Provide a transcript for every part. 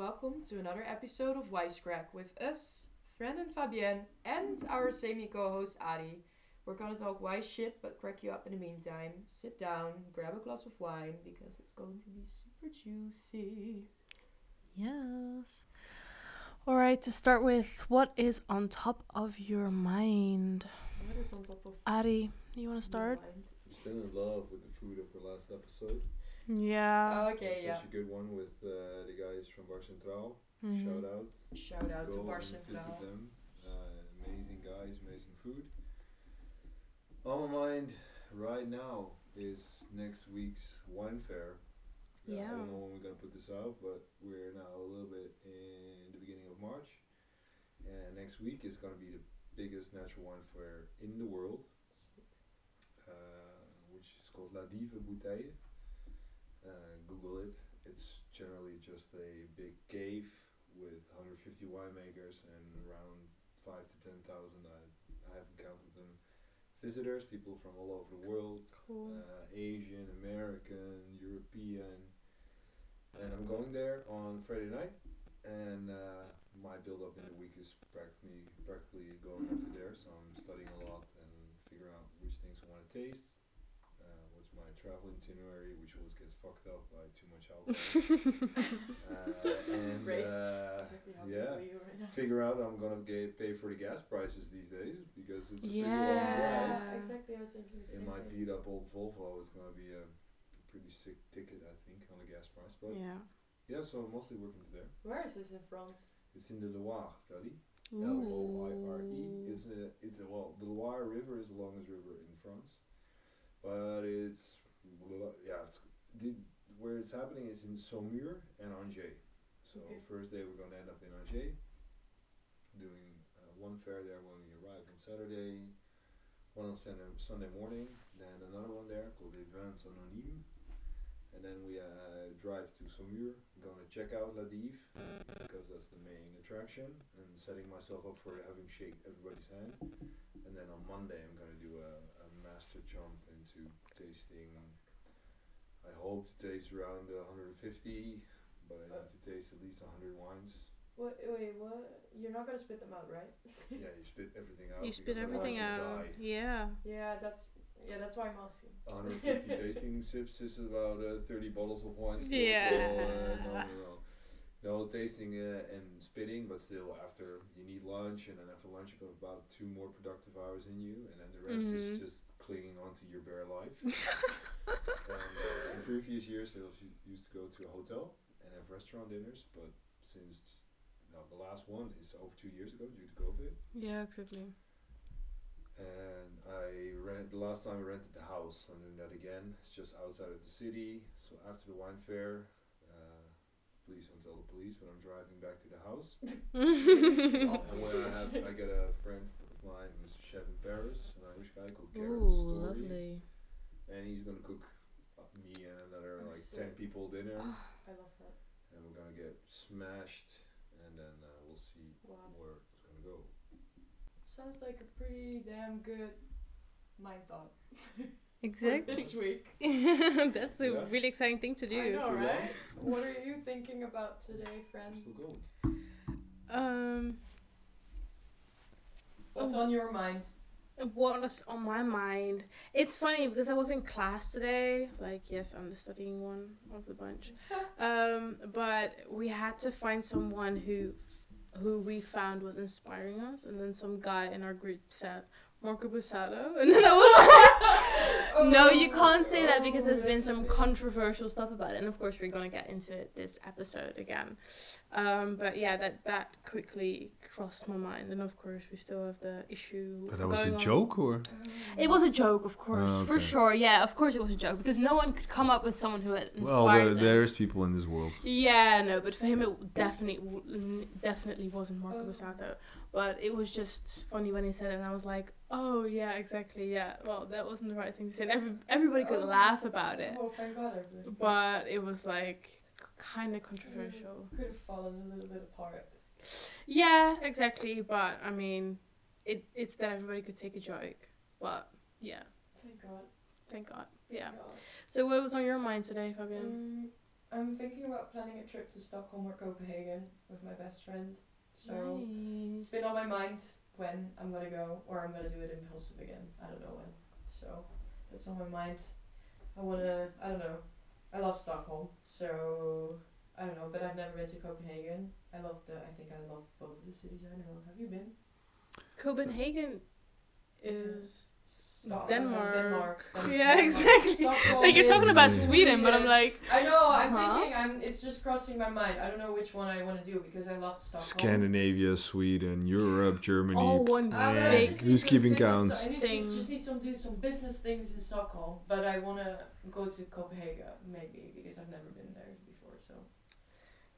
welcome to another episode of Wisecrackz with us, Fran and Fabien, and our semi co host Adi. We're gonna talk wise shit but crack you up in the meantime. Sit down, grab a glass of wine because it's going to be super juicy. Yes. All right, to start with, what is on top of your mind? What is on top of Adi, you wanna start? Still in love with the food of the last episode. Yeah. Okay, Such yeah. a good one with uh, the guys from Bar Centraal. Mhm. Shout out. Shout out to Go Bar and visit them. Uh, amazing guys, amazing food. On my mind right now is next week's wine fair. Uh, I don't know when we're gonna put this out, but we're now a little bit in the beginning of March, and next week is gonna be the biggest natural wine fair in the world, uh, which is called La Dive Bouteille. Uh, Google it. It's generally just a big cave with 150 winemakers and around five to ten thousand. I, I haven't counted them. Visitors, people from all over the world, Cool. uh, Asian, American, European, and I'm going there on Friday night. And uh, my build up in the week is practically practically going up to there. So I'm studying a lot and figuring out which things I want to taste. My travel itinerary, which always gets fucked up by too much alcohol. uh, and Great. uh, Exactly yeah. good we are right figure out I'm gonna get pay for the gas prices these days because it's a pretty long Yeah. drive. Yeah, exactly. I was thinking In my beat up old Volvo, it's gonna be a pretty sick ticket, I think, on the gas price. But yeah, yeah. so I'm mostly working to there. Where is this in France? It's in the Loire Valley. L Ooh. O I R E. It's a it's a well, the Loire River is the longest river in France, but it's yeah, it's the, where it's happening is in Saumur and Angers. So Okay. first day we're gonna end up in Angers, doing uh, one fair there when we arrive on Saturday, one on Sunday, Sunday morning, then another one there called the Vins Anonymes, and then we uh, drive to Saumur. I'm gonna check out La Dive because that's the main attraction, and setting myself up for having shake everybody's hand. And then on Monday I'm gonna do a, a master jump into tasting. I hope to taste around uh, 150, but I need to taste at least 100 wines. What? Wait, what? You're not gonna spit them out, right? yeah, you spit everything out. You spit everything out. Yeah. Yeah, that's yeah, that's why I'm asking. die. 150 tasting sips is about uh, 30 bottles of wine. Still, Yeah. So, uh, no, no, no. No tasting uh, and spitting, but still after you need lunch, and then after lunch you got about two more productive hours in you, and then the rest Mhm. is just clinging onto your bare life. and uh, in previous years, I also used to go to a hotel and have restaurant dinners, but since no, the last one is over two years ago due to COVID, Yeah, exactly. and I rent the last time I rented the house. I'm doing that again. It's just outside of the city. So after the wine fair, uh, please don't tell the police, but I'm driving back to the house. And when I have, I get a friend of mine who's chef in Paris, an Irish guy called Gareth Ooh, Story, lovely. and he's gonna cook uh, me and another like sick. ten people dinner, I love that. and we're gonna get smashed, and then uh, we'll see Wow. where it's gonna go. Sounds like a pretty damn good mind thought Exactly. this week. That's a Yeah. really exciting thing to do. I know, right? What are you thinking about today, We're friend? still going. Um, What's on your mind? what was on my mind? It's funny because I was in class today. Like, yes, I'm the studying one of the bunch. um, but we had to find someone who, who we found was inspiring us, and then some guy in our group said Marco Borsato, and then I was like, no, you can't say that because there's been some controversial stuff about it, and of course we're gonna get into it this episode again. Um, but yeah, that that quickly crossed my mind, and of course we still have the issue. But that was a on. joke, or It was a joke, of course, Oh, for sure. Yeah, of course it was a joke because no one could come up with someone who had inspired. well, there, there's people in this world. Yeah, no, but for him it definitely definitely wasn't Marco Oh. But it was just funny when he said it, and I was like, oh yeah, exactly, yeah. Well, that wasn't the right thing to say. And every, everybody could laugh about it, Oh, thank God. everybody. but it was like kind of controversial. Could have fallen a little bit apart. Yeah, exactly. But I mean, it it's that everybody could take a joke. But yeah, Thank God. thank God. Yeah. God. So what was on your mind today, Fabien? Um, I'm thinking about planning a trip to Stockholm or Copenhagen with my best friend. So nice. it's been on my mind when I'm gonna go, or I'm gonna do it impulsive again. I don't know when. So that's on my mind. I wanna. I don't know. I love Stockholm, so I don't know. But I've never been to Copenhagen. I love the. I think I love both of the cities. I don't know. Have you been? Copenhagen is Stock- Denmark. Denmark. Stock- Yeah, exactly. Stockholm like you're talking about Sweden, but I'm like, I know. I'm Uh-huh. thinking. I'm. It's just crossing my mind. I don't know which one I want to do because I love Stockholm. Scandinavia, Sweden, Europe, Germany. all one Ah, I big. just Who's need to keeping visit count? so- I need thing. to just need some do some business things in Stockholm, but I wanna go to Copenhagen maybe because I've never been there before. So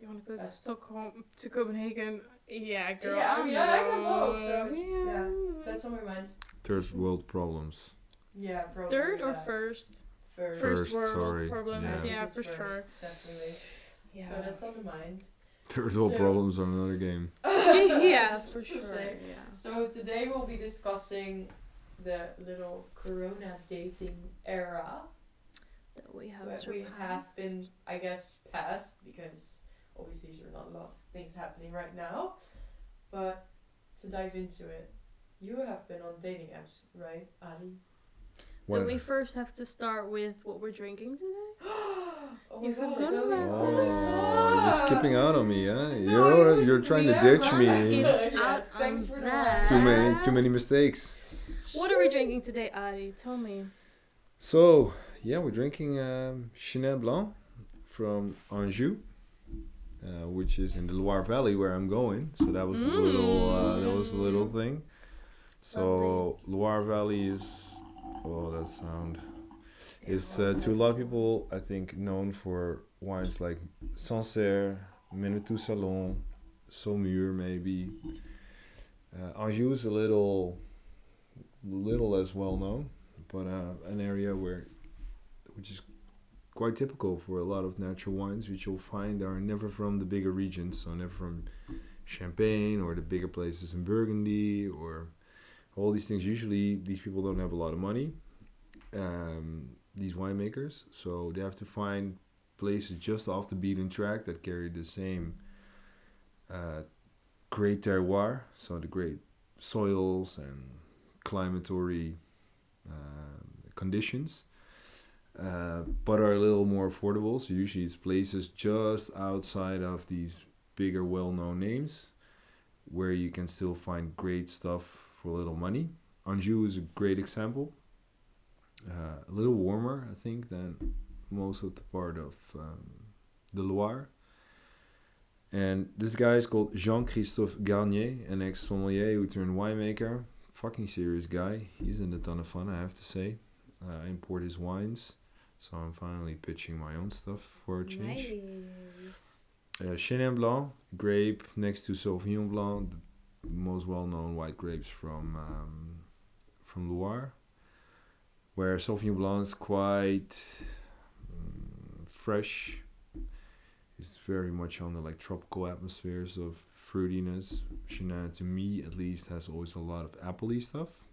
You want to go to Stockholm to Copenhagen? Yeah, girl. Yeah, I mean, I- I can know. both, so it's- yeah, Mm. that's on my mind. Third world problems. Yeah, probably. Third or yeah. first? First. First, First, world sorry. problems. Yeah. Yeah, for first, sure. Definitely. Yeah. So that's on the mind. Third world So- problems on another game. yeah, for sure. say. Yeah. So today we'll be discussing the little Corona dating era That we have that we have been, I guess, past because obviously there's not a lot of things happening right now. But to dive into it, you have been on dating apps, right, Ali? Then we first have to start with what we're drinking today. oh my you forgot about oh, You're skipping out on me, huh? No, You're you- you're trying to ditch me. Skip. yeah, Out thanks for that. Too many too many mistakes. What are we drinking today, Adi? Tell me. So yeah, we're drinking um, Chenin Blanc from Anjou, uh, which is in the Loire Valley where I'm going. So that was a little uh, that was a little Mm. thing. So Loire Valley is oh that sound is uh, to a lot of people I think known for wines like Sancerre, Menetou Salon, Saumur maybe. Uh, Anjou is a little little less well known, but uh, an area where which is quite typical for a lot of natural wines which you'll find are never from the bigger regions, so never from Champagne or the bigger places in Burgundy or all these things. Usually, these people don't have a lot of money, um, these winemakers, so they have to find places just off the beaten track that carry the same uh, great terroir, so the great soils and climatory um conditions, uh, but are a little more affordable. So usually it's places just outside of these bigger, well-known names, where you can still find great stuff for a little money. Anjou is a great example. Uh, a little warmer, I think, than most of the part of um, the Loire. And this guy is called Jean-Christophe Garnier, an ex-sommelier who turned winemaker. Fucking serious guy. He's in a ton of fun, I have to say. Uh, I import his wines, so I'm finally pitching my own stuff for a change. Nice. Uh, Chenin Blanc, grape next to Sauvignon Blanc, most well-known white grapes from um, from Loire, where Sauvignon Blanc is quite mm, fresh. It's very much on the like tropical atmospheres of fruitiness. Chenin, to me at least, has always a lot of appley stuff,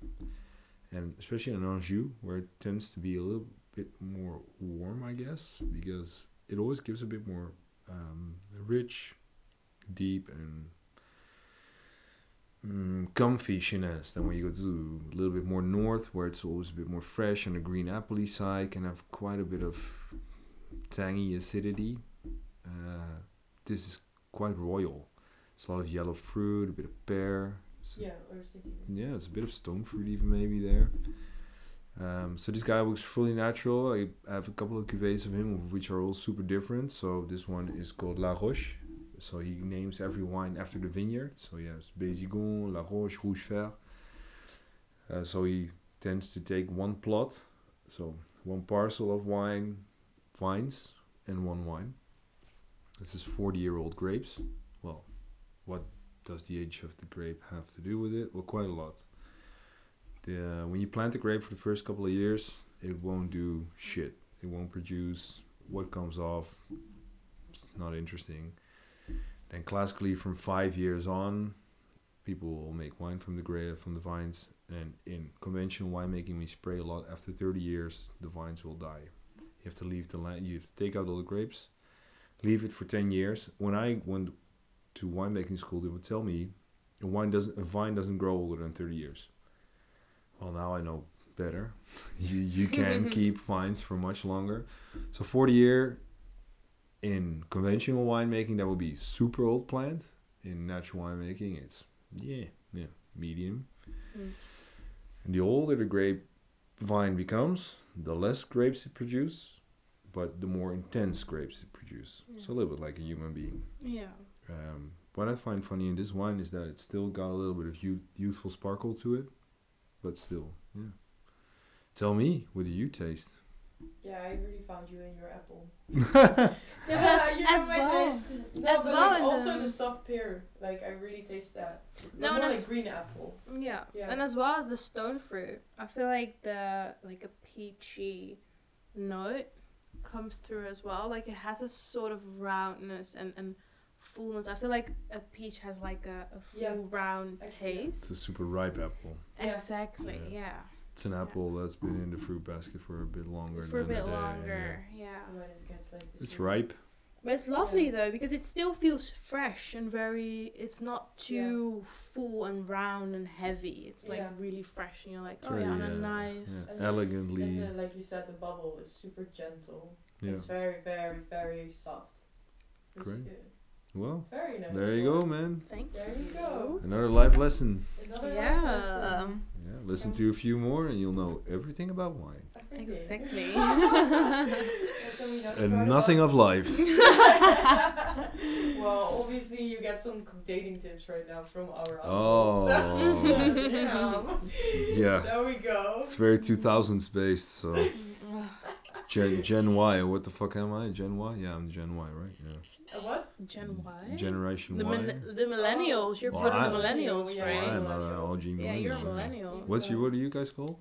and especially in Anjou, where it tends to be a little bit more warm, I guess, because it always gives a bit more um, rich, deep, and mm, comfy Chenin than when you go to a little bit more north, where it's always a bit more fresh and the green appley side can have quite a bit of tangy acidity. Uh, this is quite royal. It's a lot of yellow fruit, a bit of pear. It's Yeah, I was thinking. yeah, it's a bit of stone fruit even maybe there. Um, so this guy looks fully natural. I have a couple of cuvées of him, which are all super different. So this one is called La Roche. So he names every wine after the vineyard. So he has Bézigon, La Roche, Rouge. Uh, so he tends to take one plot, so one parcel of wine, vines, and one wine. This is 40 year old grapes. Well, what does the age of the grape have to do with it? Well, quite a lot. The, uh, when you plant a grape for the first couple of years, it won't do shit. It won't produce what comes off. It's not interesting. Then classically, from five years on, people will make wine from the grape from the vines. And in conventional winemaking, we spray a lot. After thirty years, the vines will die. You have to leave the land. You have to take out all the grapes, leave it for ten years. When I went to winemaking school, they would tell me a wine doesn't a vine doesn't grow older than thirty years. Well, now I know better. you you can keep vines for much longer. So forty year in conventional winemaking that would be super old plant. In natural winemaking, it's yeah yeah medium. Mm. And the older the grape vine becomes, the less grapes it produces, but the more intense grapes it produces. Yeah. So a little bit like a human being. Yeah. Um, what I find funny in this wine is that it's still got a little bit of youth, youthful sparkle to it, but still, yeah. Tell me, what do you taste? Yeah, I really found you in your apple. Yeah, but as, you as know my well. taste. No, as but well like also the- the soft pear. Like I really taste that. No, No, and more as- like green apple. Yeah. Yeah. and as well as the stone fruit, I feel like the like a peachy note comes through as well. Like it has a sort of roundness and and fullness. I feel like a peach has like a, a full Yeah. round taste. It's a super ripe apple. Yeah. Exactly. Yeah. Yeah. It's an apple that's been in the fruit basket for a bit longer. For a than bit day, longer. Yeah. When it gets like this. It's ripe. But it's lovely though because it still feels fresh and very. It's not too full and round and heavy. It's like Yeah. really fresh and you're like, It's oh yeah, very, and a uh, nice. yeah, And elegantly. And then, like you said, the bubble is super gentle. Yeah. It's very, very, very soft. Which is Great. good. Well, Very nice. there you one. go, man. Thank There you go. Another life lesson. Another Yeah. lesson. Yeah, listen to a few more and you'll know everything about wine. Exactly. And then we now start And nothing of life. well, obviously you get some dating tips right now from our Oh. Damn. Yeah. There we go. It's very 2000s based, so. Gen, Gen Y, what the fuck am I? Gen Y? Yeah, I'm Gen Y, right? Yeah. Uh, what? Gen Y. Generation the, Y. min- the millennials. You're Well, part of the millennials, Yeah, right? I'm an OG Yeah, you're a millennial, yeah. What's you? What are you guys called?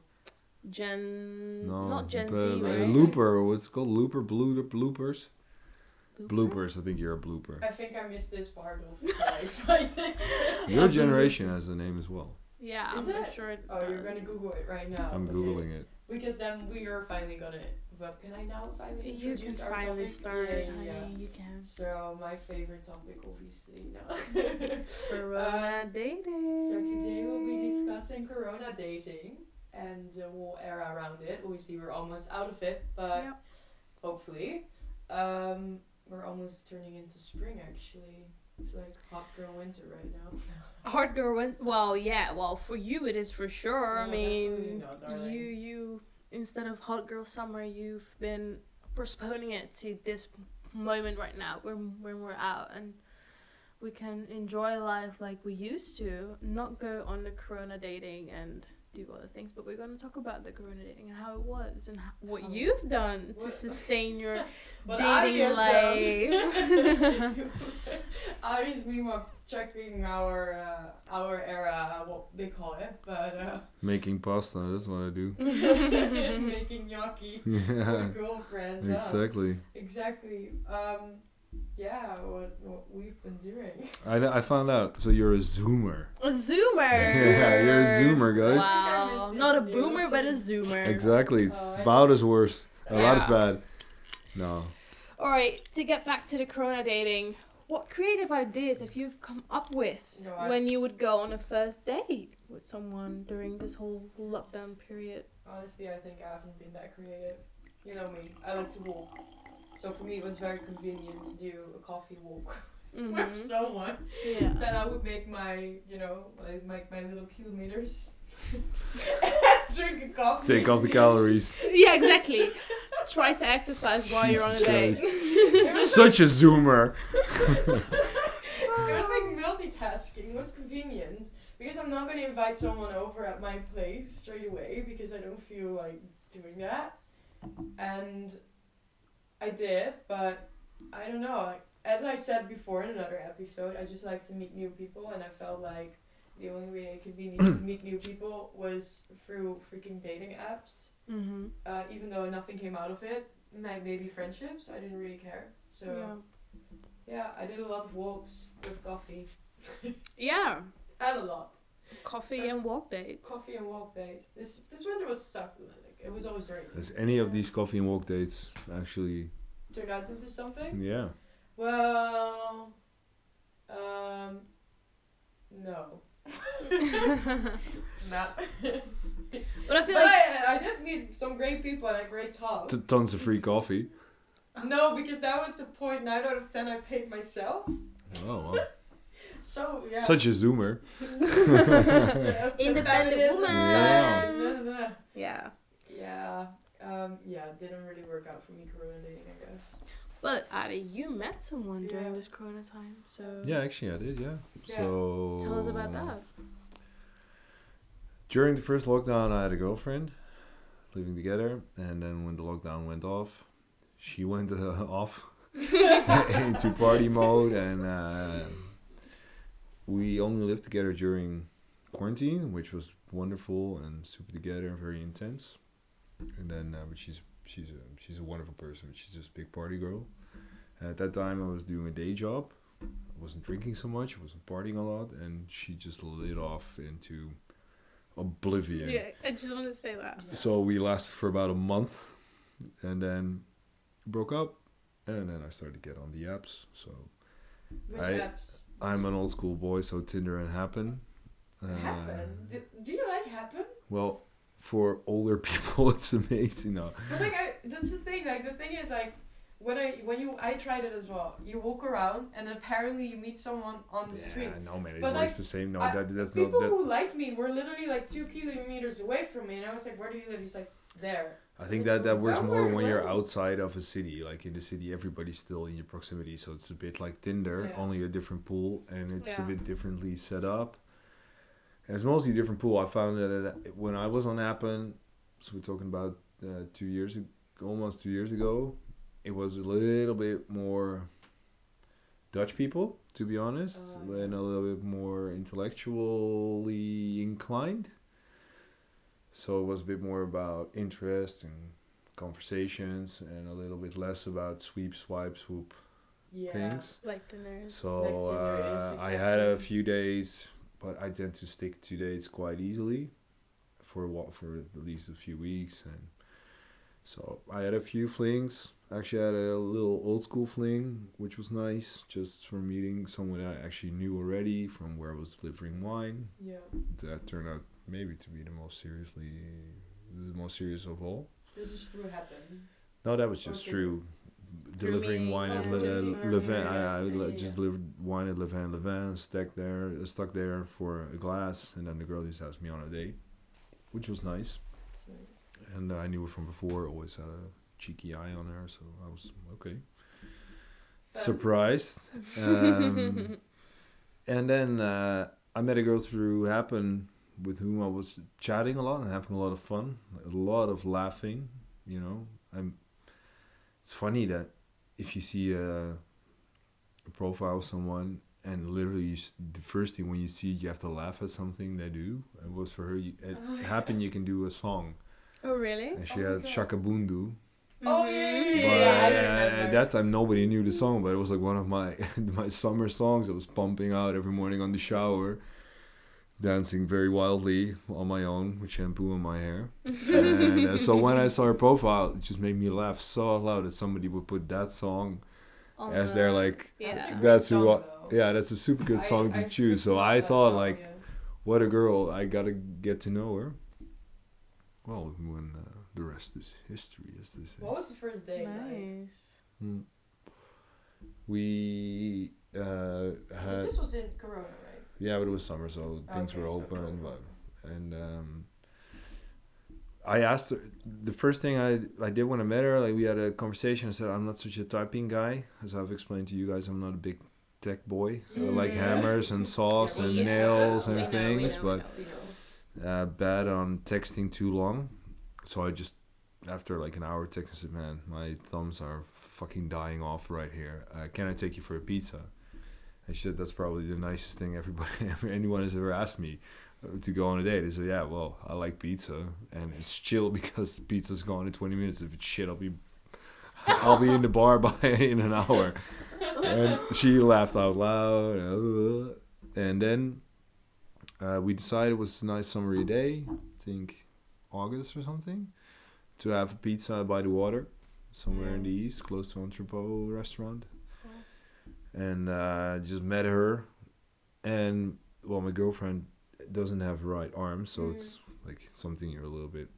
Gen. No, not Gen but- Z, right? Looper. What's it called? Looper. Blue bloopers. Bloopers. I think you're a blooper. I think I missed this part of life. Your generation has a name as well. Yeah, Is I'm it? sure. It Oh, you're gonna Google it right now. I'm okay? googling it. Because then we are finally gonna. But can I now finally You can finally topic? start, Yeah, honey. yeah. You can. So my favorite topic, obviously, now. Corona dating. So today we'll be discussing Corona dating and the whole era around it. Obviously, we're almost out of it, but Yep. hopefully, um, we're almost turning into spring. Actually, it's like hot girl winter right now. Hard girl winter. Well, yeah. Well, for you it is for sure. I mean, you you instead of hot girl summer, you've been postponing it to this moment right now when when we're out and we can enjoy life like we used to, not go on the corona dating and do other things. But we're going to talk about the corona dating and how it was and how, what How- you've done to sustain your dating Arie life. done. Ari's meanwhile checking our uh, our era, what they call it, but uh, Making pasta. That's what I do. making gnocchi for yeah. girlfriend. uh, Exactly. Exactly. Um, yeah, what, what we've been doing. I, I found out. So you're a zoomer. A zoomer. Yeah, you're a zoomer, guys. I think I Wow, missed not a boomer, but a zoomer. Exactly. It's Oh, about as worse. A lot as bad. No. All right, to get back to the corona dating, what creative ideas have you come up with No, I- when you would go on a first date with someone during this whole lockdown period? Honestly, I think I haven't been that creative. You know me, I like to walk. So for me, it was very convenient to do a coffee walk Mhm. with someone. Yeah. Then I would make my, you know, like make my little kilometers. Drink a coffee. Take off the calories. yeah, exactly. Try to exercise while you're on a date. Such a zoomer. it was like multitasking. It was convenient because I'm not gonna invite someone over at my place straight away because I don't feel like doing that. And I did, but I don't know. As I said before in another episode, I just like to meet new people, and I felt like the only way I could be meet new people was through freaking dating apps. Mm-hmm. Uh, even though nothing came out of it, may- maybe friendships. I didn't really care. So. Yeah. Yeah, I did a lot of walks with coffee. Yeah. And a lot. Coffee and walk dates. Coffee and walk days. This this winter was suck like it was always raining. Has any of these coffee and walk dates actually? Turned out into something? Yeah. Well, um, no. Not. But I feel but like I, I did meet some great people and had great talks. T- tons of free coffee. No, because that was the point. Nine out of ten, I paid myself. Oh, well. So yeah. Such a zoomer. So, the Independent feminism woman. side, blah, blah, blah. yeah. Yeah. Um. Yeah. Didn't really work out for me. Corona dating, I guess. But Adi, you met someone Yeah. during this Corona time, so Yeah, actually, I did. Yeah. Yeah. So. tell us about that. During the first lockdown, I had a girlfriend, living together, and then when the lockdown went off, she went uh, off into party mode, and uh, we only lived together during quarantine, which was wonderful and super together, very intense. And then, uh, but she's she's a she's a wonderful person. She's just a big party girl. At that time, I was doing a day job. I wasn't drinking so much. I wasn't partying a lot, and she just lit off into oblivion. Yeah, I just wanted to say that. So we lasted for about a month, and then broke up, and then I started to get on the apps. So Which I- apps? I'm an old school boy, so Tinder and Happn. Uh, Happn. Do, do you like Happn? Well, for older people, it's amazing. though. But like, I, that's the thing. Like, the thing is, like, when I when you I tried it as well. You walk around and apparently you meet someone on the street. yeah, no man, it But, works like, the same. No, I- that that's not People who like me were literally like two kilometers away from me, and I was like, "Where do you live?" He's like, "There." I think that that works more when you're outside of a city. Like in the city, everybody's still in your proximity, so it's a bit like Tinder, Yeah. only a different pool, and it's a bit differently set up. And it's mostly a different pool. I found that it, when I was on Happn, so we're talking about uh, two years, almost two years ago, it was a little bit more Dutch people, to be honest, Oh, and a little bit more intellectually inclined. So it was a bit more about interest and conversations, and a little bit less about sweep, swipe, swoop Yeah. things. Like the nurse. So uh, I had a few days, but I tend to stick to dates quite easily, for while, for at least a few weeks, and so I had a few flings. Actually, I had a little old school fling, which was nice, just for meeting someone I actually knew already from where I was delivering wine. Yeah. That turned out maybe to be the most seriously, the most serious of all. This is through Happn. No, that was just Okay. Through delivering me. wine at Oh, Le- uh. Levin. I, I Yeah, just delivered wine at Levin Levin, stuck there, stuck there for a glass, and then the girl just asked me on a date, which was nice. And uh, I knew her from before. Always had a cheeky eye on her, so I was okay. Fun. Surprised. Um, and then uh, I met a girl through Happn with whom I was chatting a lot and having a lot of fun, a lot of laughing. You know, I'm. It's funny that if you see a, a profile of someone and literally you, the first thing when you see it, you have to laugh at something they do. It was for her. You, it Oh, yeah. happened. You can do a song, oh really? and she Oh had. Shakabundu. Oh, yeah, yeah, yeah, But uh, at that time, nobody knew the song, but it was like one of my my summer songs. I was pumping out every morning on the shower, dancing very wildly on my own with shampoo in my hair. and uh, so when I saw her profile, it just made me laugh so loud that somebody would put that song On as the- their like. Yeah. That's a That's who. song, I, yeah, that's a super good I- song to I choose. So I thought song, like, yeah. what a girl! I gotta get to know her. Well, when uh, the rest is history, as they say. What was the first date like? Nice. Mm. We uh, 'Cause had this was in Corona, right? Yeah, but it was summer, so things Okay, were so open. cool. But and um, I asked her the first thing I I did when I met her. Like we had a conversation. I said I'm not such a typing guy, as I've explained to you guys. I'm not a big tech boy. I like hammers and saws Yeah, and nails and we know, we things, know, but uh, bad on texting too long. So I just, after like an hour text, I said, man, my thumbs are fucking dying off right here. Uh, can I take you for a pizza? And she said, that's probably the nicest thing everybody, ever, anyone has ever asked me uh, to go on a date. I said, yeah, well, I like pizza. And it's chill because pizza's gone in 20 minutes. If it's shit, I'll be, I'll be in the bar by in an hour. And she laughed out loud. uh, And then uh, we decided it was a nice summery day, I think August or something, to have a pizza by the water somewhere in the east, close to Entrepot restaurant. And uh, just met her, and well, my girlfriend doesn't have right arm, so Mhm. it's like something you're a little bit.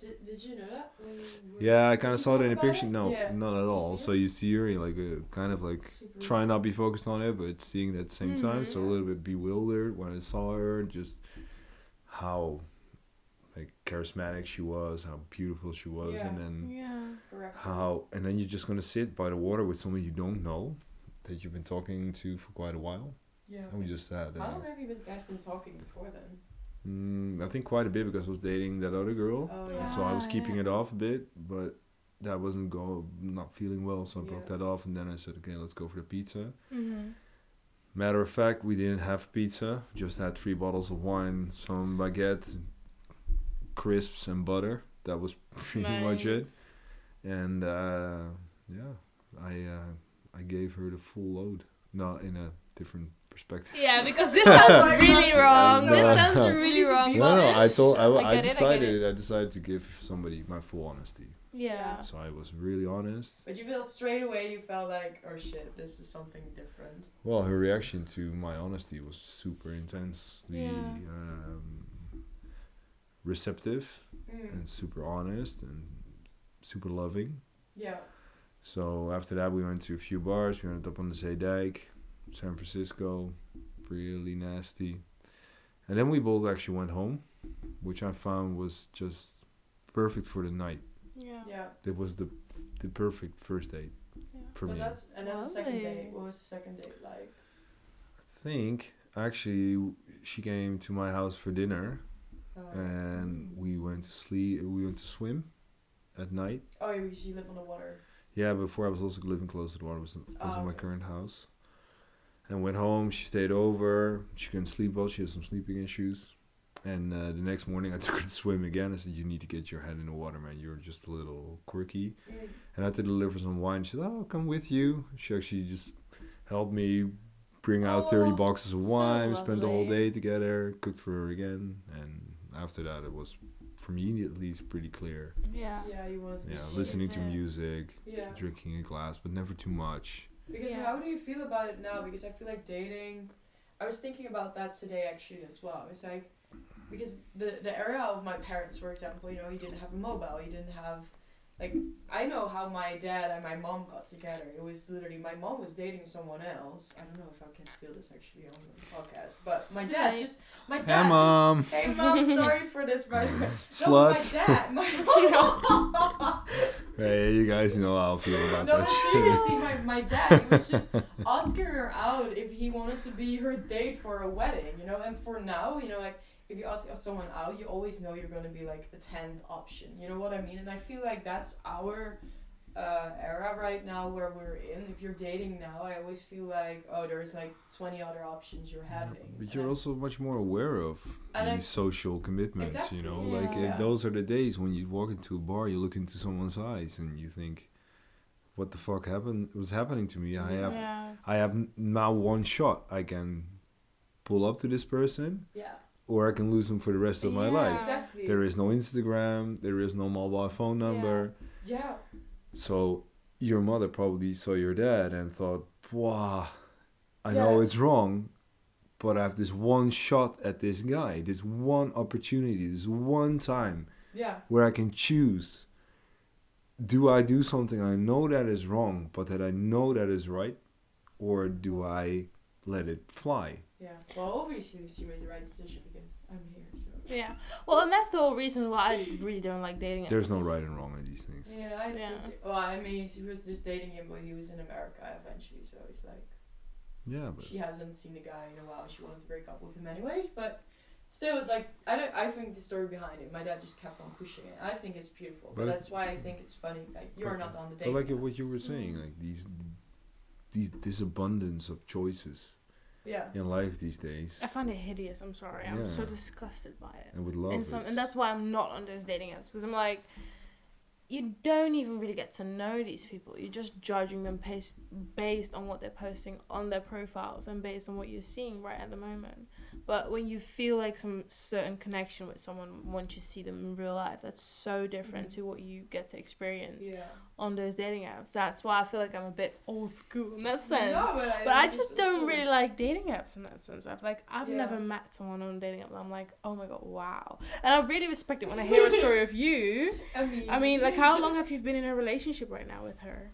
Did, did you know that? You Yeah, I kind of saw it in the about picture. it? No, Yeah. not at all. see So you see her like a kind of like Super try not be focused on it, but seeing it at the same time. Mhm. So a little bit bewildered when I saw her, just how like charismatic she was, how beautiful she was, Yeah. and then Yeah. How and then you're just gonna sit by the water with someone you don't know that you've been talking to for quite a while. Yeah. And we just had How uh, long have you been, guys been talking before then? mm, I think quite a bit because I was dating that other girl. Oh yeah. So I was keeping yeah. it off a bit, but that wasn't go not feeling well, so I broke Yeah. that off and then I said, Okay, let's go for the pizza. Mm-hmm. Matter of fact, we didn't have pizza. Just had three bottles of wine, some baguette, crisps, and butter. That was pretty much it. And uh, yeah, I uh, I gave her the full load. No, in a different perspective. Yeah, because this sounds really wrong. this This sounds sounds really wrong. No, no, I told I, I I, get it, I decided I decided to give somebody my full honesty. Yeah. So I was really honest. But you felt straight away. You felt like, oh shit, this is something different. Well, her reaction to my honesty was super intensely Yeah. um, receptive Mm. and super honest and super loving. Yeah. So after that, we went to a few bars. We ended up on the Zeedijk, San Francisco, really nasty. And then we both actually went home, which I found was just perfect for the night. Yeah. Yeah. It was the the perfect first date yeah. for but me. that's and then the second date. What was the second date like? I think actually she came to my house for dinner Uh, and we went to sleep. We went to swim at night. oh, yeah, because you live on the water. Yeah, before I was also living close to the water. Was was Oh, in my okay. current house. And went home. She stayed over. She couldn't sleep well. She had some sleeping issues. And uh, the next morning, I took her to swim again. I said, "You need to get your head in the water, man. You're just a little quirky." Mm. And I had to deliver some wine. She said, "Oh, I'll come with you." She actually just helped me bring out thirty Oh, boxes of so wine. We spent the whole day together. Cooked for her again, and after that, it was, for me at least, pretty clear. Yeah. Yeah, you wanted to be Yeah, listening to music, Yeah. drinking a glass, but never too much. Because Yeah. how do you feel about it now? Because I feel like dating. I was thinking about that today actually as well. It's like because the the era of my parents, for example, you know, he didn't have a mobile, he didn't have like I know how my dad and my mom got together. It was literally my mom was dating someone else. I don't know if I can feel this actually on the podcast, but my dad Tonight. just my dad. Hey, just- mom. hey mom, sorry for this, by the way. No, my dad, my Hey, you guys know how I feel about No, that but shit. seriously, my, my dad was just asking her out if he wanted to be her date for a wedding, you know. And for now, you know, like if you ask someone out, you always know you're gonna be like a tenth option. You know what I mean? And I feel like that's our uh, era right now where we're in. If you're dating now, I always feel like oh, there's like twenty other options you're having. But you're And- also much more aware of And I- these social commitments, Exactly, you know? yeah. Like, Yeah. it, those are the days when you walk into a bar, you look into someone's eyes, and you think, what the fuck happened? Was happening to me? I have, Yeah. I have n- now one shot. I can pull up to this person, yeah, or I can lose them for the rest of my Yeah. life. exactly. There is no Instagram, there is no mobile phone number. yeah, So your mother probably saw your dad and thought, "Wow, I know it's wrong, but I have this one shot at this guy, this one opportunity, this one time yeah, where I can choose. Do I do something I know that is wrong, but that I know that is right, or do I let it fly?" Yeah. Well, obviously, she made the right decision because I'm here. So. Yeah. Well, and that's the whole reason why I really don't like dating. There's no right and wrong in these things. Yeah, I Yeah. think. Well, I mean, she was just dating him, but he was in America eventually, so it's like Yeah, but she hasn't seen the guy in a while. She wanted to break up with him anyways, but still, it's like I don't. I think the story behind it. My dad just kept on pushing it. I think it's beautiful, but, But that's why I think it's funny. Like you're not on the but like now. what you were saying, like these, these this abundance of choices yeah. in life these days, I find it hideous. I'm sorry. I'm so disgusted by it. and with love, and some, and that's why I'm not on those dating apps because I'm like, you don't even really get to know these people. You're just judging them based based on what they're posting on their profiles and based on what you're seeing right at the moment. But when you feel like some certain connection with someone once you see them in real life, that's so different Mhm. to what you get to experience Yeah. on those dating apps. That's why I feel like I'm a bit old school in that sense. No, but I, But I just don't really like dating apps in that sense. I've like I've Yeah. never met someone on a dating app. I'm like, oh my god, wow. And I really respect it when I hear a story of you. I mean, I mean, like, how long have you been in a relationship right now with her?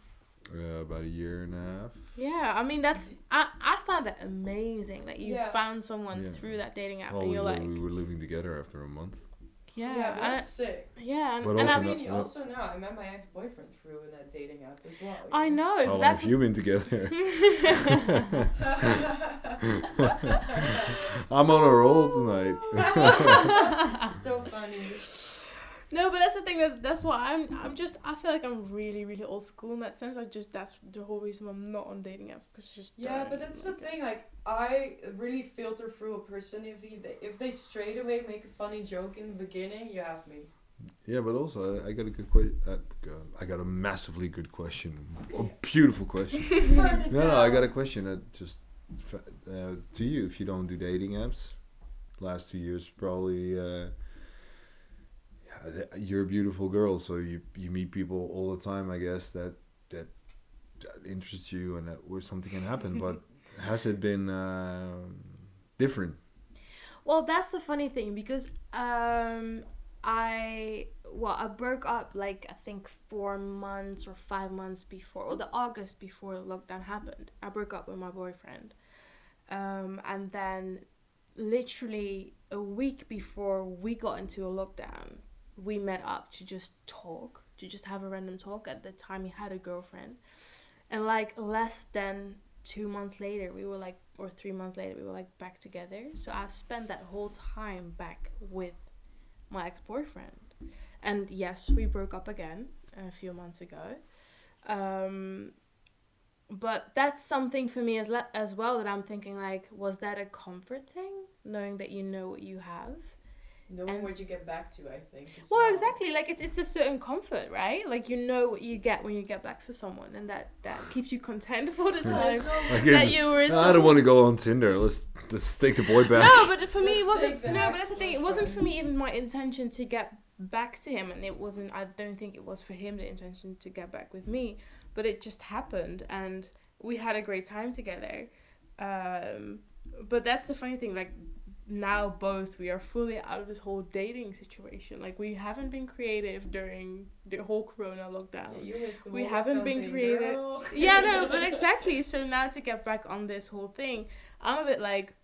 Uh, about a year and a half. Yeah, I mean that's I I find that amazing. Like you Yeah. found someone Yeah. through that dating app, Well, and we you're were, like, we were living together after a month. yeah, yeah, but I- that's sick. yeah, and, But and I also I, mean, you no- also know I met my ex-boyfriend through that dating app as well. you I know. How long that's have you been together? I'm on a roll tonight. so funny. No, but that's the thing. That's that's why I'm. I'm just. I feel like I'm really, really old school in that sense. I just. That's the whole reason I'm not on dating apps because just. Yeah, but that's the it. thing. Like, I really filter through a person if he, if they straight away make a funny joke in the beginning, you have me. yeah, but also I, I got a good question. Uh, I got a massively good question. A beautiful question. No, no, I got a question that just uh, to you. If you don't do dating apps, last two years probably. Uh, yeah, th- you're a beautiful girl, so you you meet people all the time. I guess that that, that interests you and that where something can happen. but has it been um different? Well, that's the funny thing because um I well I broke up like I think four months or five months before or the August before the lockdown happened. I broke up with my boyfriend, um, and then literally a week before we got into a lockdown, we met up to just talk to just have a random talk. At the time, he had a girlfriend, and like less than two months later, we were like or three months later, we were like back together. So I spent that whole time back with my ex boyfriend. And yes, we broke up again a few months ago. Um, but that's something for me as, le- as well that I'm thinking like, was that a comfort thing? Knowing that you know what you have? Knowing and- what you get back to, I think. as Well, exactly. Like it's it's a certain comfort, right? Like you know what you get when you get back to someone, and that that keeps you content for the time Like, that you were. in I don't want to go on Tinder. Let's let's take the boy back. No, but for me, it Let's wasn't. No, but that's the thing. It wasn't for me even my intention to get back to him, and it wasn't. I don't think it was for him the intention to get back with me, but it just happened, and we had a great time together. Um, but that's the funny thing. Like now, both we are fully out of this whole dating situation. Like we haven't been creative during the whole Corona lockdown. Yeah, We haven't been creative. yeah, no, but exactly. So now to get back on this whole thing, I'm a bit like.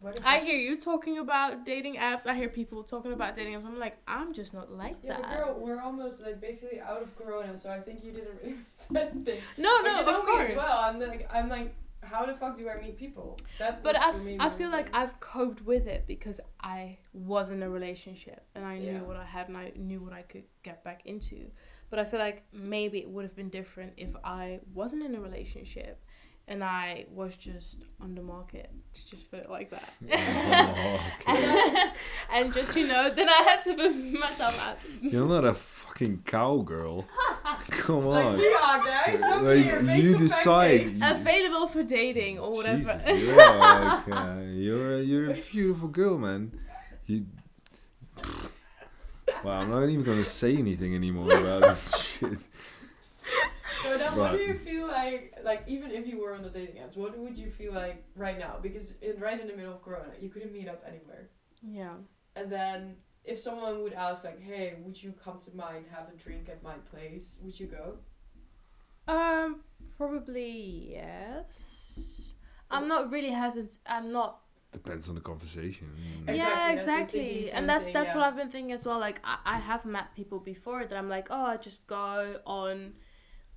What I hear you talking about dating apps. I hear people talking about dating apps. I'm like, I'm just not like Yeah, but that. girl, we're almost like basically out of Corona, so I think you didn't really miss anything. no, no, know of course. as well. I'm like, I'm like, how the fuck do I meet people? That But I, f- I feel like I've coped with it because I was in a relationship and I knew Yeah. what I had and I knew what I could get back into. But I feel like maybe it would have been different if I wasn't in a relationship and I was just on the market, to just put it like that. Oh, okay. and just, you know, then I had to put myself out. You're not a fucking cowgirl. Come It's on. like, yeah, guys, Like, here, you decide. pancakes. Available for dating or whatever. Jesus, you're, like, uh, you're, a, you're a beautiful girl, man. You. Wow, I'm not even gonna say anything anymore about this shit. So then, what do you feel like? Like, even if you were on the dating apps, what would you feel like right now? Because in, right in the middle of Corona, you couldn't meet up anywhere. Yeah. And then, if someone would ask, like, "Hey, would you come to mine, have a drink at my place?" Would you go? Um, probably yes. I'm not really hesitant. I'm not. Depends on the conversation. Exactly, yeah, that's what I was exactly. thinking, and that's thing, that's yeah. what I've been thinking as well. Like I, I have met people before that I'm like, oh, I just go on,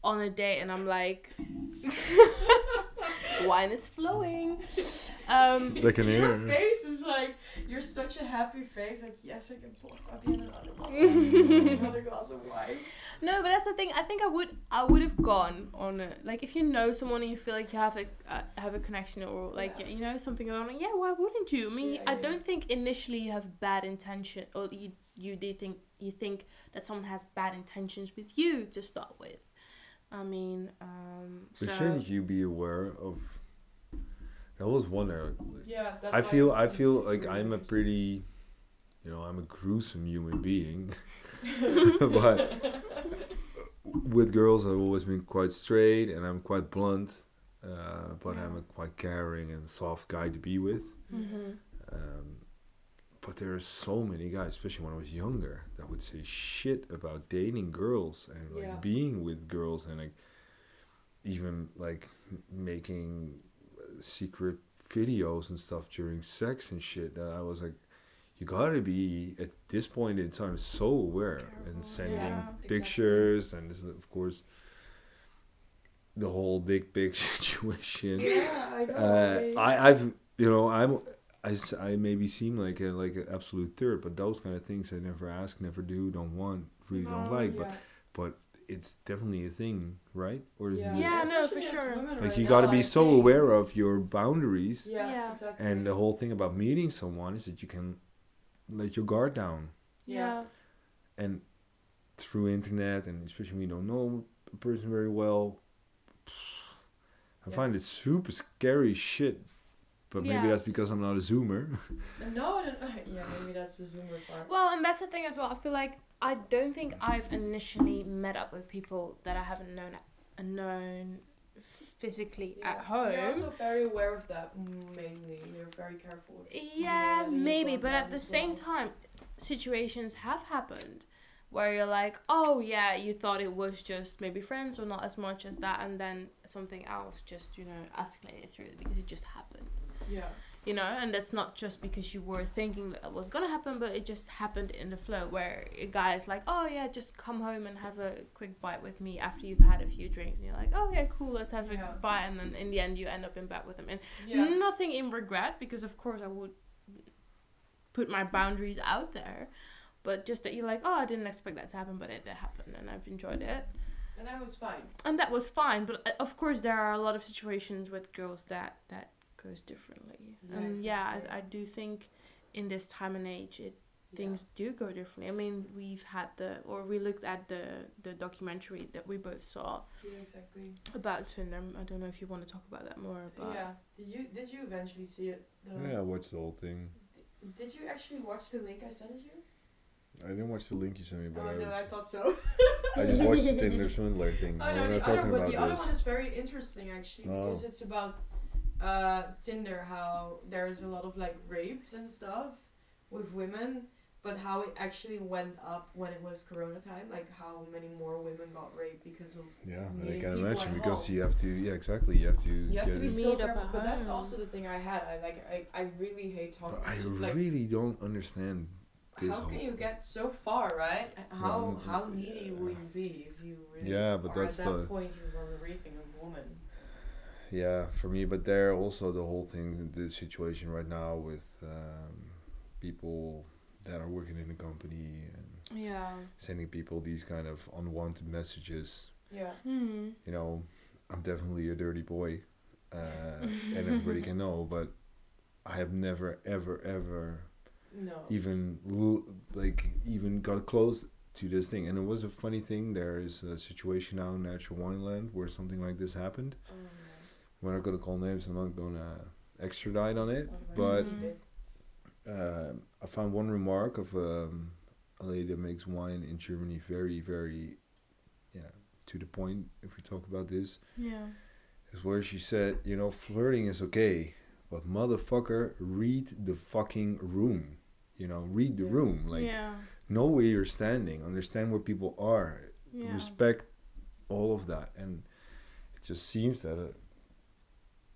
on a date, and I'm like, wine is flowing. Um, They can Your face is like you're such a happy face. Like, yes, I can pour Fabien another glass, another glass of wine. No, but that's the thing. I think I would I would have gone on it. Like if you know someone and you feel like you have a uh, have a connection or like Yeah. you know something going on. Yeah, why wouldn't you? I mean, Yeah, I yeah, don't think initially you have bad intention or you you they think you think that someone has bad intentions with you to start with. I mean, um, But so shouldn't you be aware of? That was one area. Yeah, that's I feel I feel like I'm a pretty, you know, I'm a gruesome human being. but with girls, I've always been quite straight and I'm quite blunt. Uh, but I'm a quite caring and soft guy to be with. Mhm. Um, but there are so many guys, especially when I was younger, that would say shit about dating girls and like Yeah. being with girls and like even like making uh, secret videos and stuff during sex and shit. That I was like, you gotta be at this point in time so aware Careful, and sending yeah, exactly. pictures and this is of course the whole dick pic situation yeah, I know. uh, I. I've you know I'm I, s- I maybe seem like a like an absolute third, but those kind of things I never ask, never do, don't want, really don't like. But Yeah. but it's definitely a thing, right? Or is yeah. it? Yeah, no, for sure. Like right you got to be I so think- aware of your boundaries, Yeah, Yeah. exactly. and the whole thing about meeting someone is that you can let your guard down, yeah. and through internet, and especially when you don't know a person very well. I Yeah. find it super scary shit, but maybe Yeah. that's because I'm not a zoomer. No, I don't. Yeah, maybe that's the zoomer part. Well, and that's the thing as well. I feel like I don't think I've initially met up with people that I haven't known known physically Yeah. at home. You're also very aware of that. Mainly, you're very careful. with Yeah, maybe, but at the as same well. time, situations have happened where you're like, oh yeah, you thought it was just maybe friends or not as much as that, and then something else just you know escalated through because it just happened. Yeah. You know, and that's not just because you were thinking that it was gonna happen, but it just happened in the flow where a guy is like, oh yeah, just come home and have a quick bite with me after you've had a few drinks, and you're like, oh yeah, cool, let's have Yeah. a bite, and then in the end you end up in bed with him, and Yeah. Nothing in regret because of course I would put my boundaries out there. But just that you're like, oh, I didn't expect that to happen, but it did happen, and I've enjoyed it, And that was fine. and that was fine. But uh, of course, there are a lot of situations with girls that that goes differently, mm, Yeah, and yeah. I, I do think in this time and age, it things do go differently. I mean, we've had the or we looked at the the documentary that we both saw Yeah. yeah, exactly. about Tinder. I don't know if you want to talk about that more, uh, but Yeah. Did you did you eventually see it? The, Yeah, I watched the whole thing. d- Did you actually watch the link I sent you? I didn't watch the link you sent me, but oh I, no, I thought so. I just watched the Tinder Swindler thing. Oh We're no, not the talking other, but about the other this. one is very interesting actually Oh. because it's about uh, Tinder, how there's a lot of like rapes and stuff with women, but how it actually went up when it was Corona time, like how many more women got raped because of Yeah, I can imagine because home. you have to. Yeah, exactly. You have to You have get to be so up careful, but that's also the thing I had. I like I, I really hate talking. But I to like really don't understand how can you get so far, right? How how needy will you be if you really Yeah, but that's at that the- point you are raping a woman? Yeah, for me, but there also the whole thing, the situation right now with um, people that are working in the company and yeah. sending people these kind of unwanted messages. Yeah. Hmm. You know, I'm definitely a dirty boy, uh, and everybody can know, but I have never, ever, ever No. even l- like even got close to this thing. And it was a funny thing. There is a situation now in Natural Wineland where something like this happened. No. We're not gonna call names. I'm not gonna extradite on it. But you leave it. uh, I found one remark of um, a lady that makes wine in Germany very, very, yeah, to the point. If we talk about this, Yeah. is where she said, you know, flirting is okay, but motherfucker, read the fucking room. You know, read the Yeah. room. Like, yeah. know where you're standing, understand where people are, Yeah. respect all of that, and it just seems that uh,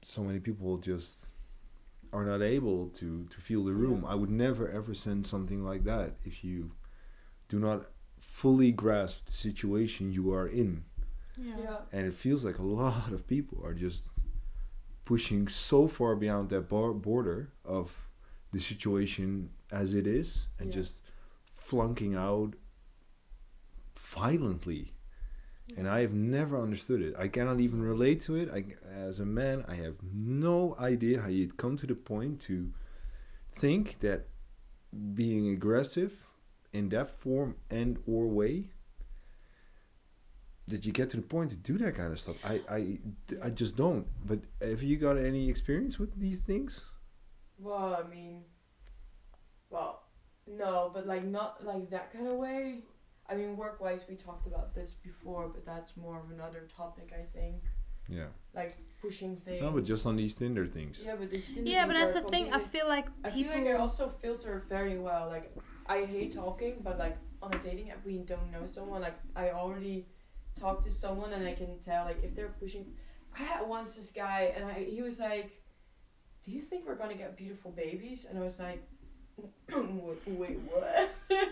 so many people just are not able to to feel the room. Yeah. I would never ever send something like that if you do not fully grasp the situation you are in, Yeah. Yeah. and it feels like a lot of people are just pushing so far beyond that bar- border of the situation as it is and Yeah. just flunking out violently and I have never understood it. I cannot even relate to it. I, as a man, I have no idea how you'd come to the point to think that being aggressive in that form and or way that you get to the point to do that kind of stuff. I I, I just don't. But have you got any experience with these things? Well, I mean, well, no, but like not like that kind of way. I mean, work wise, we talked about this before, but that's more of another topic, I think. Yeah. Like pushing things. No, but just on these Tinder things. Yeah, but these Tinder Yeah, but things that's the thing. I feel like people. I people. feel like I also filter very well. Like I hate talking, but like on a dating app, we don't know someone. Like I already talked to someone, and I can tell like if they're pushing. I had once this guy, and I he was like, "Do you think we're gonna get beautiful babies?" And I was like, "Wait, wait, what?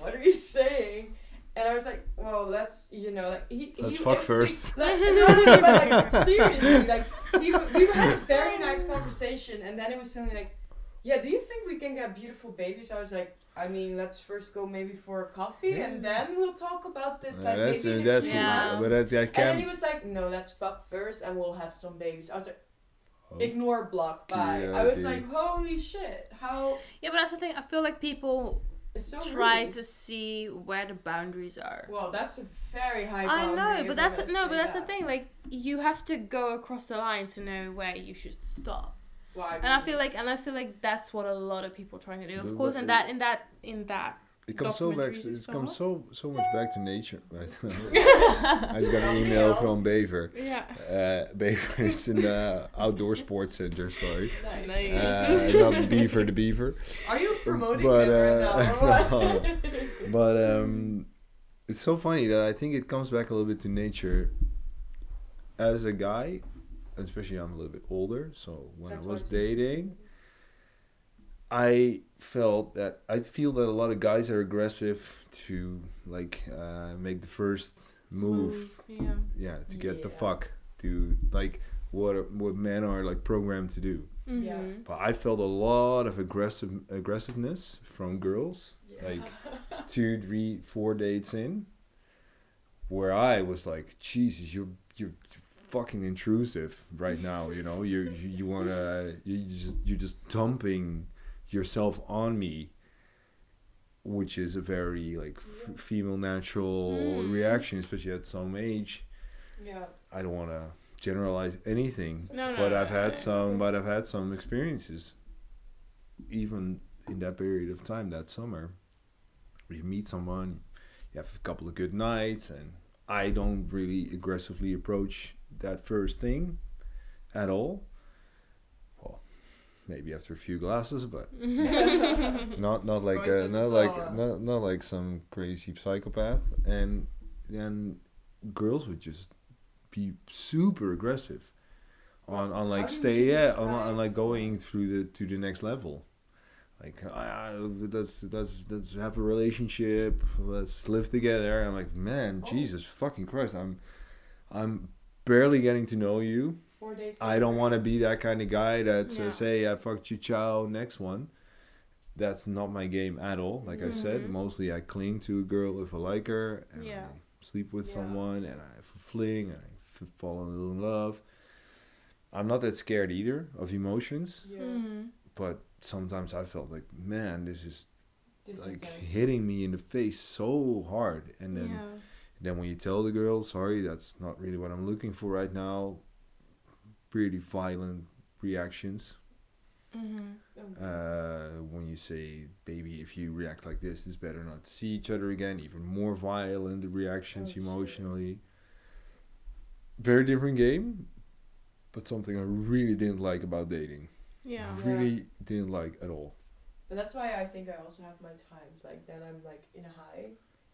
what are you saying?" And I was like, "Well, let's you know like he Let's he, fuck if- first. Like, no, but like seriously, like he, we had a very nice conversation, and then it was suddenly like, "Yeah, do you think we can get beautiful babies?" I was like, "I mean, let's first go maybe for a coffee, and then we'll talk about this." Yeah, Like that's maybe in that's Yeah. but months. that, that And then he was like, "No, let's fuck first, and we'll have some babies." I was like, Oh. "Ignore block, bye." Yeah, I was dude. like, "Holy shit! How Yeah, but that's the thing. I feel like people it's so try rude. to see where the boundaries are. Well, that's a very high. I know, but that's the, no, but that's the thing. Like you have to go across the line to know where you should stop. Well, And I feel like, and I feel like that's what a lot of people are trying to do. Of course, but in that, in that, in that. It comes so back it comes so so much back to nature right? I just got an email from Bever Yeah. uh, Bever is in the outdoor sports center sorry. Nice. Uh, not Beaver the Beaver. Are you promoting But, uh, or but um, it's so funny that I think it comes back a little bit to nature. As a guy, especially I'm a little bit older, so when That's I was dating, I felt that I feel that a lot of guys are aggressive to like uh, make the first move, Yeah. yeah, to get the fuck to like what what men are like programmed to do. Yeah. Mhm. But I felt a lot of aggressive aggressiveness from girls Yeah. like two, three, four dates in, where I was like, Jesus, you're you're fucking intrusive right now. You know, you you, you wanna you you just you're just dumping yourself on me, which is a very like f- female natural Mm. reaction, especially at some age. yeah. I don't wanna generalize anything, No, no, but no, I've no, had some, but I've had some experiences, even in that period of time that summer. where You meet someone, you have a couple of good nights, and I don't really aggressively approach that first thing at all. Well, maybe after a few glasses, but not not like Voice uh, not like not, not like some crazy psychopath. And then girls would just be super aggressive on on like How stay yeah on, on like going through the to the next level. Like ah, let's let's let's have a relationship. Let's live together. I'm like man Oh. jesus fucking christ. I'm i'm barely getting to know you Four days. I don't want to be that kind of guy that Yeah. says, "Hey, I fucked you, ciao, next one." That's not my game at all. Like I said, Mhm. mostly I cling to a girl if I like her, and Yeah. I sleep with Yeah. someone, and I have a fling, and I f- fall a little in love. I'm not that scared either of emotions, Yeah. Mhm. but sometimes I felt like, man, this is This like intense. hitting me in the face so hard, and then yeah. then when you tell the girl, sorry, that's not really what I'm looking for right now, pretty violent reactions. Mhm. Okay. Uh, when you say, baby, if you react like this, it's better not to see each other again. Even more violent reactions Oh, shit. emotionally. Very different game, but something I really didn't like about dating. Yeah. Yeah. Really didn't like at all. But that's why I think I also have my times. Like then I'm like in a high,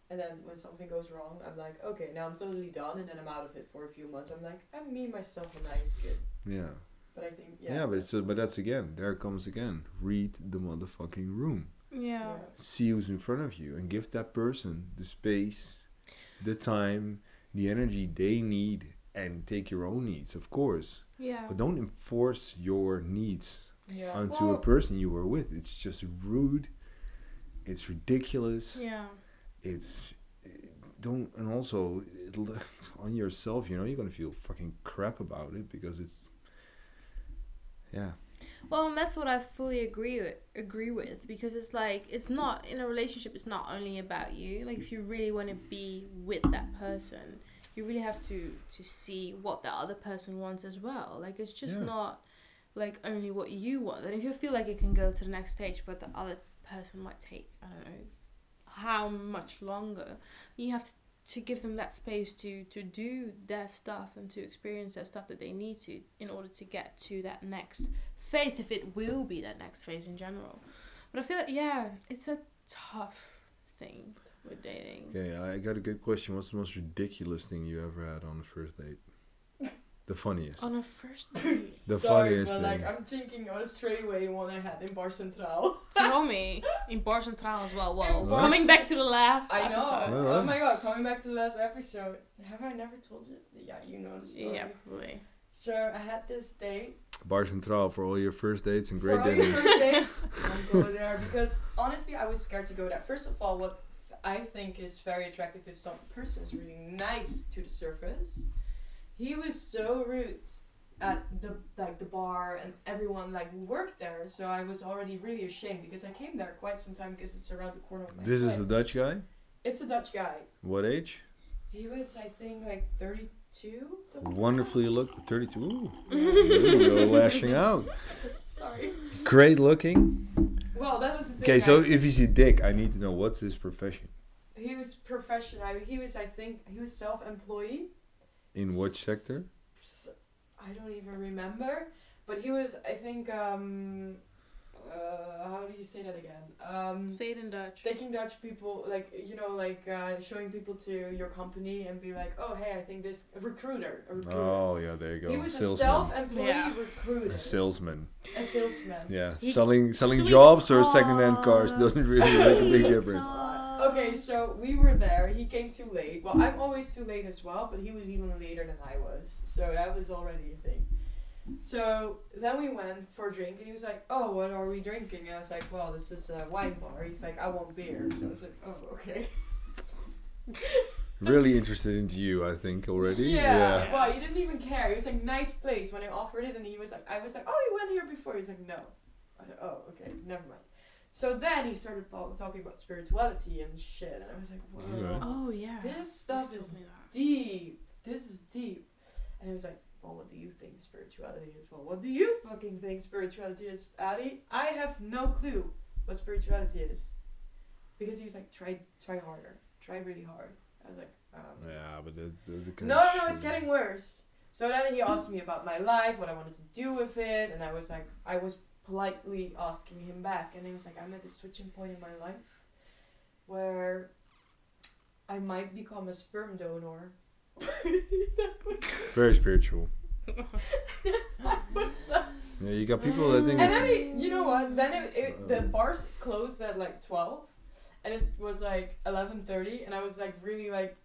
and then when something goes wrong, I'm like, okay, now I'm totally done, and then I'm out of it for a few months. I'm like, I'm me myself a nice kid. Yeah. But I think yeah. Yeah, but it's, but that's again, there it comes again. Read the motherfucking room. Yeah. see who's in front of you and give that person the space, the time, the energy they need, and take your own needs, of course. Yeah. But don't enforce your needs yeah. onto a person you were with. It's just rude. It's ridiculous. Yeah. It's don't and also it'll- on yourself. You know you're gonna feel fucking crap about it because it's yeah. Well, and that's what I fully agree with, agree with because it's like it's not in a relationship. It's not only about you. Like if you really want to be with that person, you really have to to see what the other person wants as well. Like it's just Yeah. not like only what you want. And if you feel like it can go to the next stage, but the other person might take I don't know how much longer, you have to to give them that space to to do their stuff and to experience their stuff that they need to in order to get to that next phase if it will be that next phase in general but i feel like yeah it's a tough thing with dating Okay, I got a good question. What's the most ridiculous thing you ever had on the first date? The funniest. on a first date The Sorry, funniest but like thing. I'm thinking on a straight away one I had in Bar Central. tell me in bar central as well well In Bar coming back to the last episode. I know. episode Well, oh my god, coming back to the last episode. Have I never told you? Yeah, you know the story. yeah probably So I had this date. Bar Central for all your first dates and great for all your dinners. first dates, don't go there because honestly, I was scared to go there. First of all, what I think is very attractive if some person is really nice to the surface. He was so rude at the like the bar and everyone like worked there. So I was already really ashamed because I came there quite some time because it's around the corner of my This is the Dutch guy? It's a Dutch guy. What age? He was, I think, like 32. something like Wonderfully look 32. Ooh. Ooh, you're lashing out. Sorry. Great looking. Well, that was the thing. Okay, so I- if he's a dick, I need to know what's his profession. he was professional. He was, I think, he was self-employed. In what sector? I don't even remember, but he was, I think, um, uh, how do you say that again? Um, say it in dutch taking Dutch people, like you know, like uh, showing people to your company and be like, oh hey, I think this a recruiter, a recruiter. Oh, yeah, there you go. he was a self-employed Yeah. recruiter, A salesman. a salesman. Yeah, He- selling selling Sweet jobs or second-hand cars doesn't really make a big Sweet difference. Okay, so we were there. He came too late. Well, I'm always too late as well, but he was even later than I was. So that was already a thing. So then we went for a drink, and he was like, "Oh, what are we drinking?" And I was like, "Well, this is a wine bar." He's like, "I want beer." So I was like, "Oh, okay." Really interested into you, I think already. Yeah. Well, he didn't even care. He was like, "Nice place." When I offered it, and he was like, "I was like, oh, you went here before." He's like, "No." I said, "Oh, okay, never mind." So then he started talking about spirituality and shit, and I was like, "Whoa." Okay. oh yeah This stuff is told me that. deep. This is deep. And he was like, Well, what do you think spirituality is? Well, what do you fucking think spirituality is, Arie? I have no clue what spirituality is. Because he was like, Try try harder. Try really hard. I was like, um, Yeah, but the, the, the No, no, no, it's getting worse. So then he asked me about my life, what I wanted to do with it, and I was like, I was politely asking him back, and he was like, I'm at a switching point in my life where I might become a sperm donor. Very spiritual. Yeah, you got people that think and then he, you know what? Then it, it, the bars closed at like twelve, and it was like eleven thirty, and I was like really like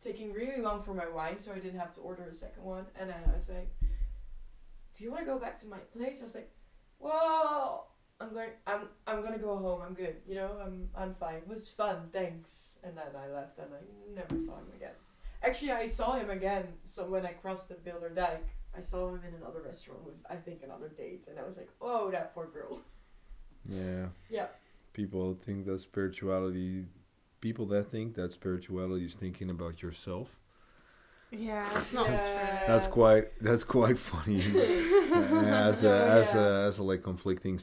taking really long for my wine, so I didn't have to order a second one. And then I was like, "Do you want to go back to my place?" I was like, "Well, I'm going. I'm I'm gonna go home. I'm good. You know, I'm I'm fine. It was fun. Thanks." And then I left, and I never saw him again. Actually, I saw him again. So when I crossed the Bilderdijk, I saw him in another restaurant with I think another date, and I was like, "Oh, that poor girl." Yeah. Yeah. People think that spirituality, people that think that spirituality is thinking about yourself. Yeah it's not Yeah. That's quite. That's quite funny. As a as yeah. a as a like conflicting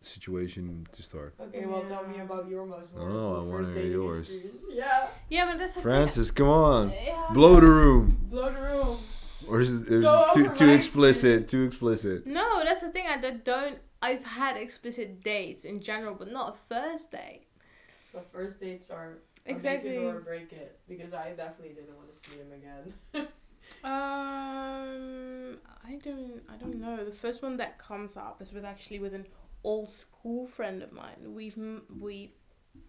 situation to start. Okay, well, tell me about your most No, no, memorable I wanna first hear yours. experience. Yeah, yeah but that's the Francis, come on, Yeah, blow the room. blow the room. Or is it, is it too too my explicit? Too explicit. No, that's the thing. I don't. I've had explicit dates in general, but not a first date. So first dates are a Exactly. make it or break it because I definitely didn't want to see him again. Um, I don't. I don't know. The first one that comes up is with actually with an old school friend of mine. We've m- we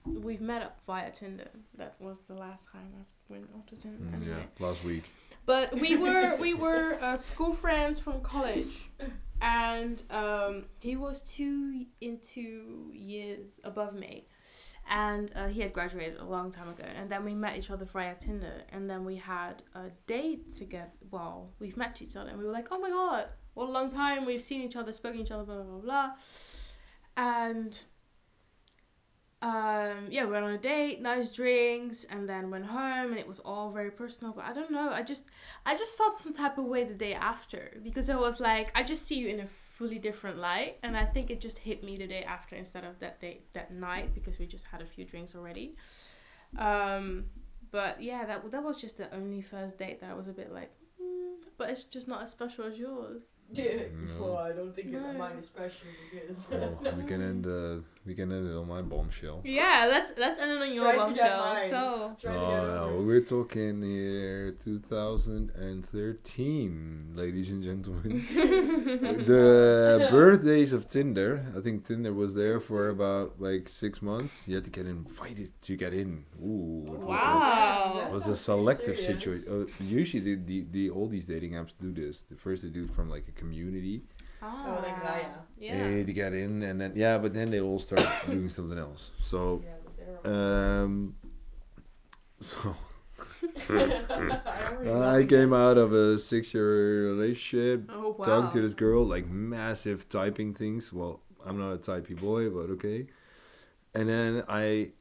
we've met up via Tinder. That was the last time I went on to Tinder. Mm, anyway. yeah, last week. But we were we were uh, school friends from college, and um, he was two in two years above me, and uh, he had graduated a long time ago. And then we met each other via Tinder, and then we had a date together. Well, we've met each other, and we were like, oh my god, what a long time we've seen each other, spoken to each other, blah blah blah blah, and um yeah we went on a date nice drinks and then went home and it was all very personal but i don't know i just i just felt some type of way the day after because it was like i just see you in a fully different light and i think it just hit me the day after instead of that day that night because we just had a few drinks already um but yeah that that was just the only first date that i was a bit like mm, but it's just not as special as yours Yeah, No. well, I don't think No. that mine is special because. Well, we can end uh, we can end it on my bombshell. yeah let's let's end it on your Try to get bombshell mine. so Try to Oh get no, over it. we're talking here 2013, ladies and gentlemen. the birthdays of Tinder. I think Tinder was there for about like six months. You had to get invited to get in. Ooh, it was a- Wow. That it was a selective situation. Uh, usually, the, the the all these dating apps do this. The first they do it from like a community, Ah, like Raya. Yeah. eh, to get in, and then yeah, but then they all start doing something else. So, Yeah, but they're um, so I already I love came out of a six-year relationship. Oh wow. talking to this girl, like massive typing things. Well, I'm not a typey boy, but okay. And then I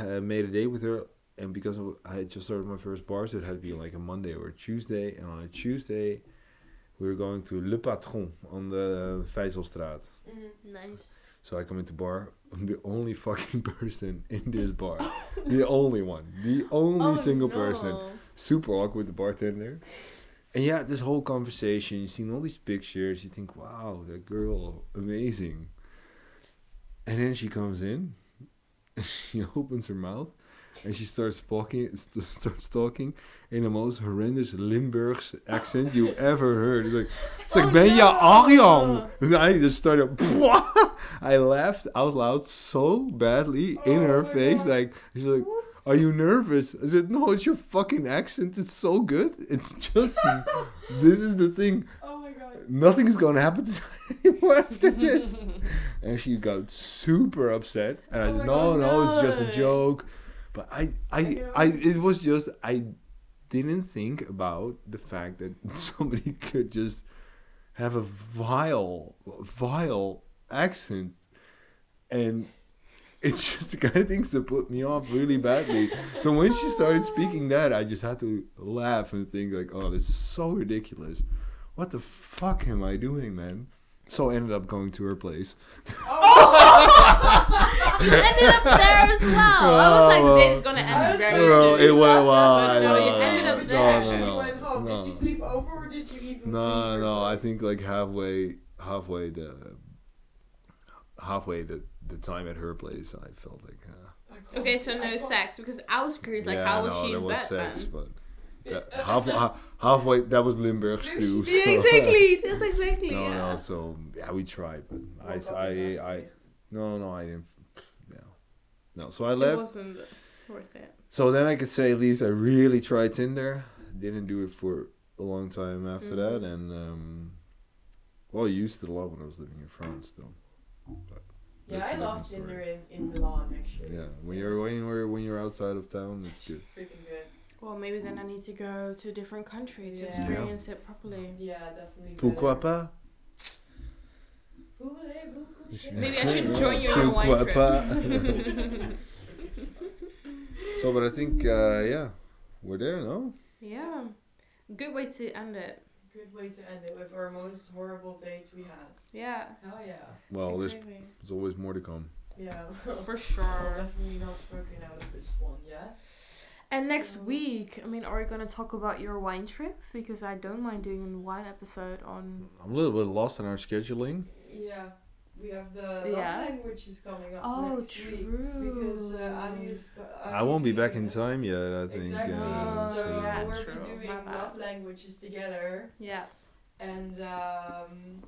uh, made a date with her, and because I had just started my first bar, so it had to be like a Monday or a Tuesday. And on a Tuesday, we were going to Le Patron on the Vijzelstraat. Mhm. Nice. So I come into bar. I'm the only fucking person in this bar. the only one. The only Oh, single no. person super awkward the bartender. And yeah, this whole conversation, you seen all these pictures, you think, wow, that girl, amazing. And then she comes in, she opens her mouth, and she starts talking, st- starts talking in the most horrendous Limburg's accent you ever heard. It's like, it's like Oh, ben no. Arjan? And I just started, I laughed out loud so badly in Oh her face. God. Like, she's like, are you nervous? I said, no, it's your fucking accent. It's so good. It's just, this is the thing. Oh my god. Nothing is going to happen to anymore after this. And she got super upset. And I Oh said, no, God. no, it's just a joke. But I, I, know. I, it was just, I didn't think about the fact that somebody could just have a vile, vile accent. And it's just the kind of things that put me off really badly. So when she started speaking that, I just had to laugh and think like, "Oh, this is so ridiculous. What the fuck am I doing, man?" So I ended up going to her place. you ended up there as well. I was like, Oh, the date is gonna end was very gonna Well, it went well. I no, you know, ended up no, there. No, You no, went home. no. Did you sleep over or did you even No, leave her no. I think like halfway, halfway the, halfway the the time at her place, I felt like. Uh, Okay, so no sex because I was curious, like, yeah, how was no, she there in was bed sex, then? but that, half, ha- halfway that was Limburg's too. Yeah, so- exactly. That's exactly. No, yeah. no. So yeah, we tried, but Woke I, I, I, no, no, I didn't. No, no. So I It left. wasn't worth it. So then I could say at least I really tried Tinder. Didn't do it for a long time after that, Mhm. and um, well, I used it a lot when I was living in France, though. But Yeah, I love Tinder in, in Milan actually. Yeah, when you're when you're when you're outside of town, it's good. freaking good. Well, maybe then I need to go to a different country to Yeah. experience it properly. Yeah, definitely. Pourquoi better. pas? Maybe I should join you on a Pourquoi wine trip. So, but I think uh, yeah, we're there, no? yeah. Good way to end it. Good way to end it with our most horrible dates we had. Yeah. Hell yeah. Well, there's exactly. there's always more to come. Yeah. For Well, sure. definitely not spoken out of this one yet. And next So- week, I mean, are we gonna talk about your wine trip? Because I don't mind doing a wine episode on. I'm a little bit lost in our scheduling. Yeah. We have the Yeah. love language is coming up Oh, next true. week because uh, Arie is. go- I won't be back in time yet. I think. Exactly. Uh, so yeah, we'll true. be doing love languages together, Yeah. and um,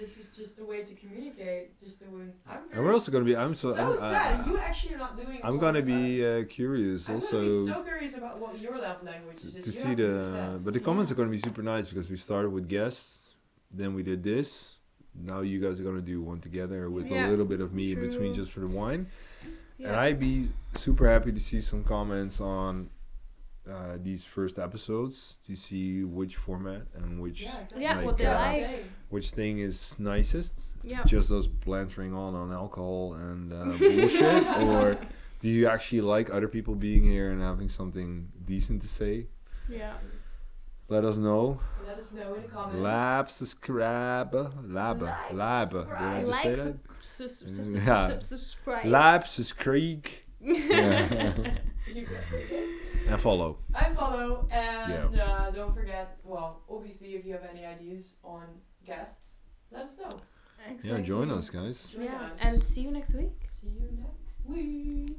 this is just a way to communicate. Just a way. I'm and we're also gonna be. I'm so. so I'm, sad. uh, you actually are not doing. I'm gonna be uh, curious I'm also be so curious about what your love language is. to You see the. But the comments Yeah. are gonna be super nice because we started with guests, then we did this. Now you guys are gonna do one together with Yeah. a little bit of me in between just for the wine. Yeah. And I'd be super happy to see some comments on uh, these first episodes to see which format and which Yeah, exactly. Yeah, what What they they like. like. which thing is nicest. Yeah. Just us blantering on on alcohol and uh, bullshit, or do you actually like other people being here and having something decent to say? Yeah. Let us know. Let us know in the comments. Lab, subscribe, lab, Like, lab. Did I subscribe. just say Like, that? sub- sub- Yeah. sub- sub- sub- subscribe. Lab, subscribe, Yeah. You and follow. I follow and uh, don't forget. Well, obviously, if you have any ideas on guests, let us know. Yeah, join us, guys. Join Yeah. us. And see you next week. see you next week.